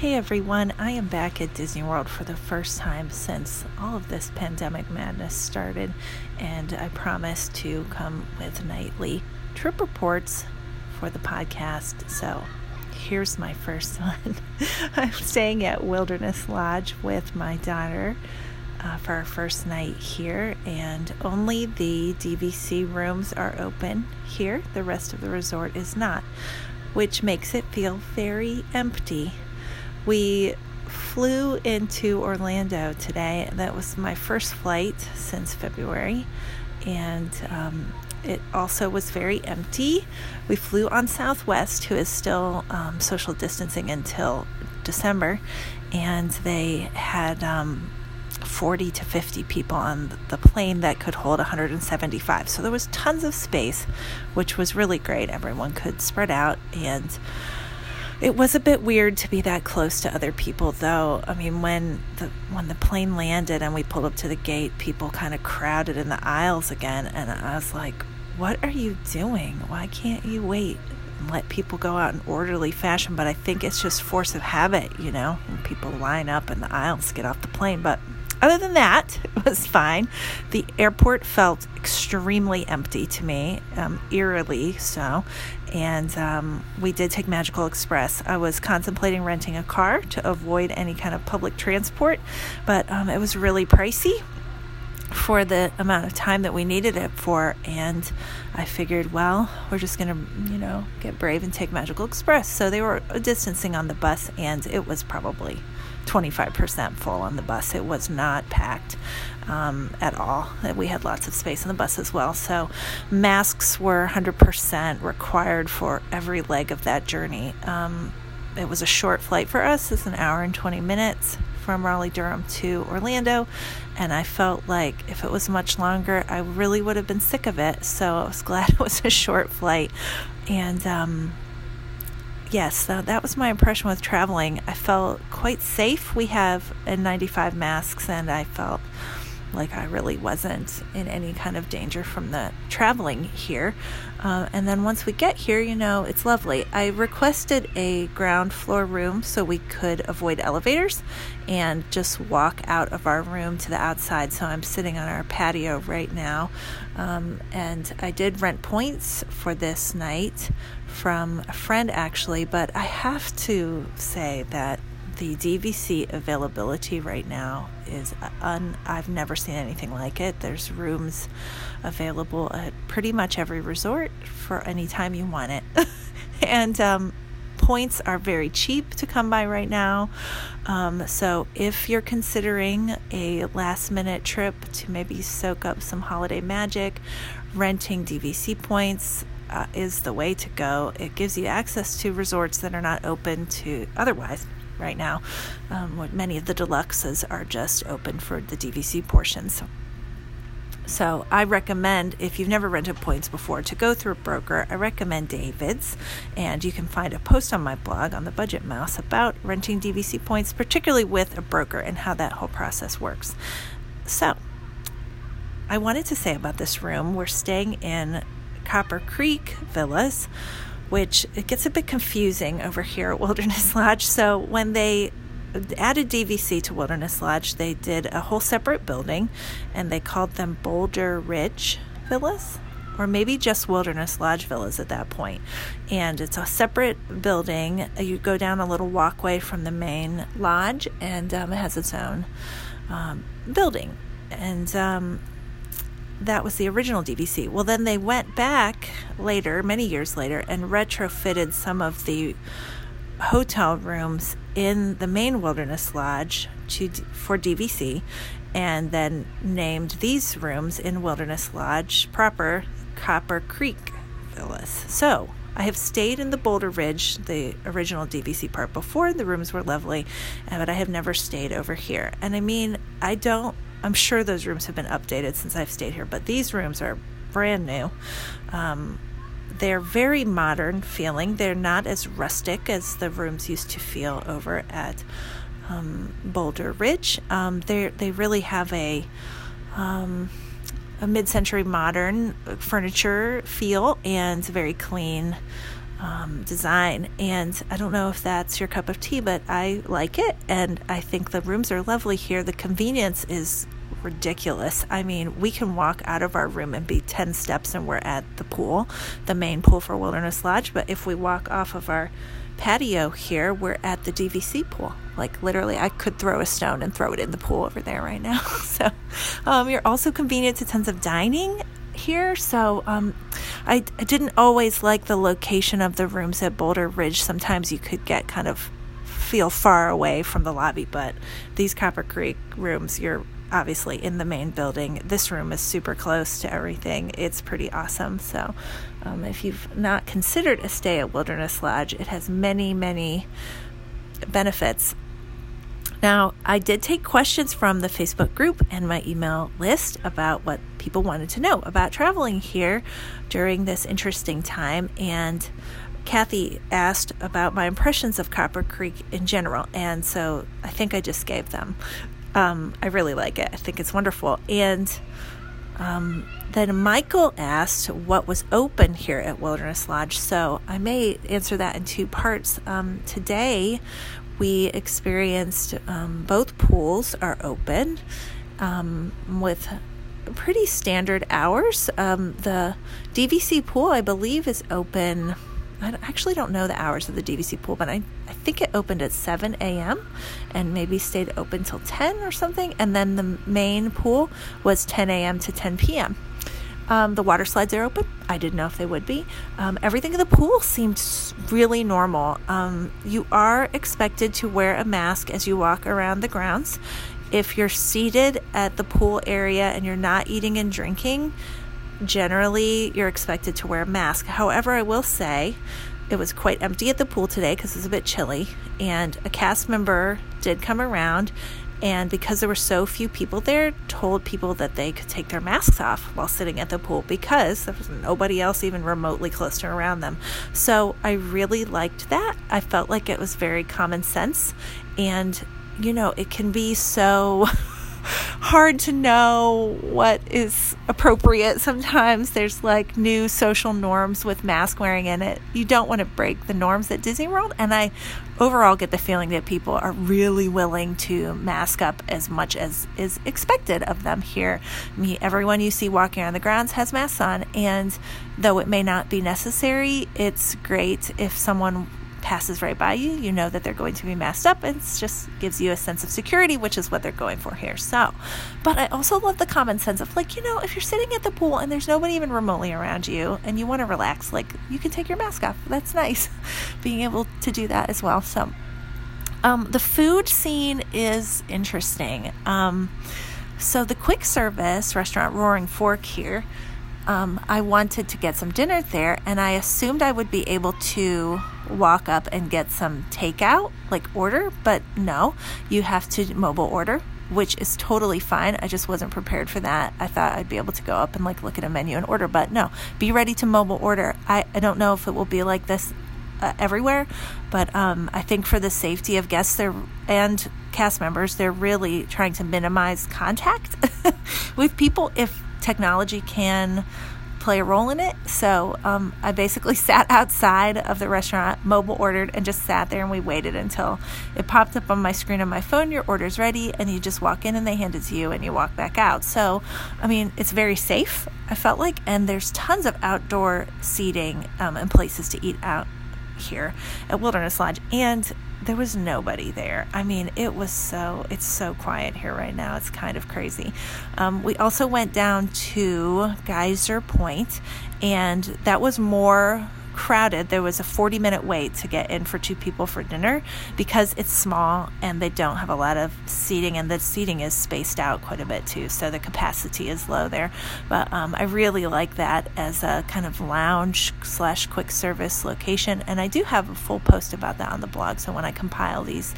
Hey everyone, I am back at Disney World for the first time since all of this pandemic madness started, and I promise to come with nightly trip reports for the podcast. So here's my first one. I'm staying at Wilderness Lodge with my daughter. Uh, for our first night here, and only the DVC rooms are open here. The rest of the resort is not, which makes it feel very empty. We flew into Orlando today. That was my first flight since February, and um, it also was very empty. We flew on Southwest, who is still um, social distancing until December, and they had um, 40 to 50 people on the plane that could hold 175. So there was tons of space, which was really great. Everyone could spread out and it was a bit weird to be that close to other people, though. I mean, when the when the plane landed and we pulled up to the gate, people kind of crowded in the aisles again, and I was like, "What are you doing? Why can't you wait and let people go out in orderly fashion?" But I think it's just force of habit, you know, when people line up in the aisles get off the plane. But other than that, it was fine. The airport felt extremely empty to me, um, eerily so. And um, we did take Magical Express. I was contemplating renting a car to avoid any kind of public transport, but um, it was really pricey for the amount of time that we needed it for. And I figured, well, we're just going to, you know, get brave and take Magical Express. So they were distancing on the bus, and it was probably 25% full on the bus. It was not packed um, at all. We had lots of space on the bus as well. So masks were 100% required for every leg of that journey. Um, it was a short flight for us. It's an hour and 20 minutes from Raleigh Durham to Orlando, and I felt like if it was much longer, I really would have been sick of it. So I was glad it was a short flight. And um, yes, that was my impression with traveling. I felt quite safe. We have N95 masks, and I felt like I really wasn't in any kind of danger from the traveling here. Uh, and then once we get here, you know, it's lovely. I requested a ground floor room so we could avoid elevators and just walk out of our room to the outside. So I'm sitting on our patio right now. Um, and I did rent points for this night from a friend actually, but I have to say that the DVC availability right now is un I've never seen anything like it. There's rooms available at pretty much every resort for any time you want it. and um, points are very cheap to come by right now. Um, so if you're considering a last minute trip to maybe soak up some holiday magic, renting DVC points uh, is the way to go. It gives you access to resorts that are not open to otherwise right now. Um, many of the deluxes are just open for the DVC portions. So I recommend, if you've never rented points before, to go through a broker. I recommend David's, and you can find a post on my blog on the Budget Mouse about renting DVC points, particularly with a broker and how that whole process works. So I wanted to say about this room, we're staying in Copper Creek Villas which it gets a bit confusing over here at Wilderness Lodge. So when they added DVC to Wilderness Lodge, they did a whole separate building and they called them Boulder Ridge Villas. Or maybe just Wilderness Lodge Villas at that point. And it's a separate building. You go down a little walkway from the main lodge, and um, it has its own um, building. And um, that was the original DVC. Well, then they went back later, many years later, and retrofitted some of the hotel rooms in the main Wilderness Lodge to for DVC, and then named these rooms in Wilderness Lodge proper Copper Creek Villas. So I have stayed in the Boulder Ridge, the original DVC part before. The rooms were lovely, uh, but I have never stayed over here. And I mean, I don't I'm sure those rooms have been updated since I've stayed here, but these rooms are brand new. Um, they're very modern feeling. They're not as rustic as the rooms used to feel over at um, Boulder Ridge. Um, they they really have a um, a mid-century modern furniture feel and very clean um, design. And I don't know if that's your cup of tea, but I like it. And I think the rooms are lovely here. The convenience is ridiculous. I mean, we can walk out of our room and be 10 steps and we're at the pool, the main pool for Wilderness Lodge. But if we walk off of our patio here, we're at the DVC pool. Like literally, I could throw a stone and throw it in the pool over there right now. so um, you're also convenient to tons of dining here. So um, I, I didn't always like the location of the rooms at Boulder Ridge. Sometimes you could get kind of feel far away from the lobby, but these Copper Creek rooms, you're obviously in the main building. This room is super close to everything. It's pretty awesome. So, um, if you've not considered a stay at Wilderness Lodge, it has many, many benefits. Now, I did take questions from the Facebook group and my email list about what people wanted to know about traveling here during this interesting time. And Kathy asked about my impressions of Copper Creek in general. And so I think I just gave them. Um, I really like it. I think it's wonderful. And um, then Michael asked what was open here at Wilderness Lodge. So I may answer that in two parts. Um, today, we experienced um, both pools are open um, with pretty standard hours. Um, the DVC pool, I believe, is open I actually don't know the hours of the DVC pool, but I, I think it opened at 7 a.m. and maybe stayed open till 10 or something. And then the main pool was 10 a.m. to 10 p.m. Um, the water slides are open. I didn't know if they would be. Um, everything in the pool seemed really normal. Um, you are expected to wear a mask as you walk around the grounds. If you're seated at the pool area and you're not eating and drinking, generally you're expected to wear a mask. However, I will say it was quite empty at the pool today because it's a bit chilly, and a cast member did come around and because there were so few people there told people that they could take their masks off while sitting at the pool because there was nobody else even remotely close to around them. So i really liked that. I felt like it was very common sense. And you know it can be so hard to know what is appropriate. Sometimes there's like new social norms with mask wearing in it. You don't want to break the norms at Disney World. And I overall get the feeling that people are really willing to mask up as much as is expected of them here. I mean, everyone you see walking around the grounds has masks on. And though it may not be necessary, it's great if someone passes right by you, you know that they're going to be masked up. It just gives you a sense of security, which is what they're going for here. So, but I also love the common sense of like, you know, if you're sitting at the pool and there's nobody even remotely around you and you want to relax, like you can take your mask off. That's nice being able to do that as well. So, um, the food scene is interesting. Um, so, the quick service restaurant Roaring Fork here. Um, I wanted to get some dinner there, and I assumed I would be able to walk up and get some takeout, like order, but no, you have to mobile order, which is totally fine. I just wasn't prepared for that. I thought I'd be able to go up and like look at a menu and order, but no, be ready to mobile order. I, I don't know if it will be like this uh, everywhere, but um, I think for the safety of guests there and cast members, they're really trying to minimize contact with people if technology can play a role in it. So um, I basically sat outside of the restaurant, mobile ordered, and just sat there and we waited until it popped up on my screen on my phone. Your order's ready, and you just walk in and they hand it to you and you walk back out. So, I mean, it's very safe, I felt like, and there's tons of outdoor seating um, and places to eat out here at Wilderness Lodge. And there was nobody there. I mean, it was so, it's so quiet here right now. It's kind of crazy. Um, we also went down to Geyser Point, and that was more crowded. There was a 40 minute wait to get in for two people for dinner because it's small and they don't have a lot of seating, and the seating is spaced out quite a bit too, so the capacity is low there. But um, I really like that as a kind of lounge slash quick service location, and I do have a full post about that on the blog. So when I compile these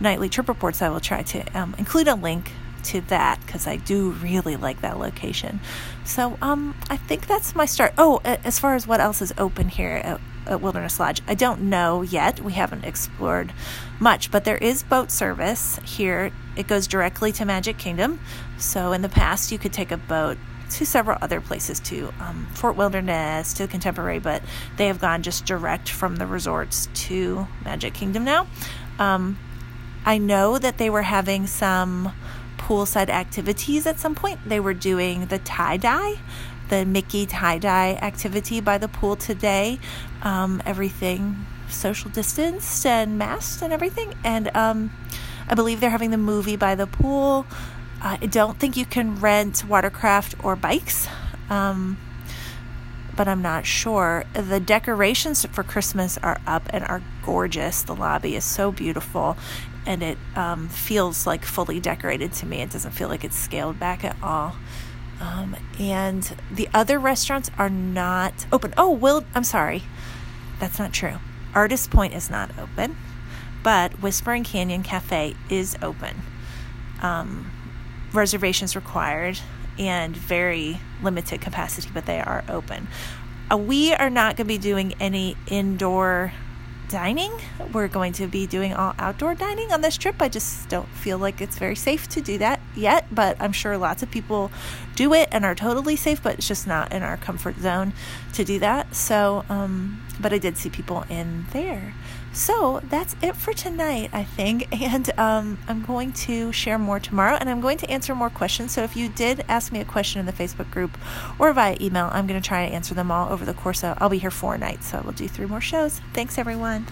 nightly trip reports, I will try to um, include a link to that because I do really like that location. So um, I think that's my start. Oh, as far as what else is open here at, at Wilderness Lodge, I don't know yet. We haven't explored much, but there is boat service here. It goes directly to Magic Kingdom. So in the past, you could take a boat to several other places too, um, Fort Wilderness to Contemporary, but they have gone just direct from the resorts to Magic Kingdom now. Um, I know that they were having some poolside activities at some point. They were doing the tie dye, the Mickey tie dye activity by the pool today. Um, everything social distanced and masked and everything. And um, I believe they're having the movie by the pool. I don't think you can rent watercraft or bikes. Um, but I'm not sure. The decorations for Christmas are up and are gorgeous. The lobby is so beautiful and it um, feels like fully decorated to me. It doesn't feel like it's scaled back at all. Um, and the other restaurants are not open. Oh, Will, I'm sorry. That's not true. Artist Point is not open, but Whispering Canyon Cafe is open. Um, reservations required and very limited capacity, but they are open. Uh, we are not going to be doing any indoor dining. We're going to be doing all outdoor dining on this trip. I just don't feel like it's very safe to do that yet, but I'm sure lots of people do it and are totally safe, but it's just not in our comfort zone to do that. So, um, but I did see people in there. So that's it for tonight, I think. And um, I'm going to share more tomorrow and I'm going to answer more questions. So if you did ask me a question in the Facebook group or via email, I'm going to try to answer them all over the course of, I'll be here four nights. So I will do three more shows. Thanks, everyone.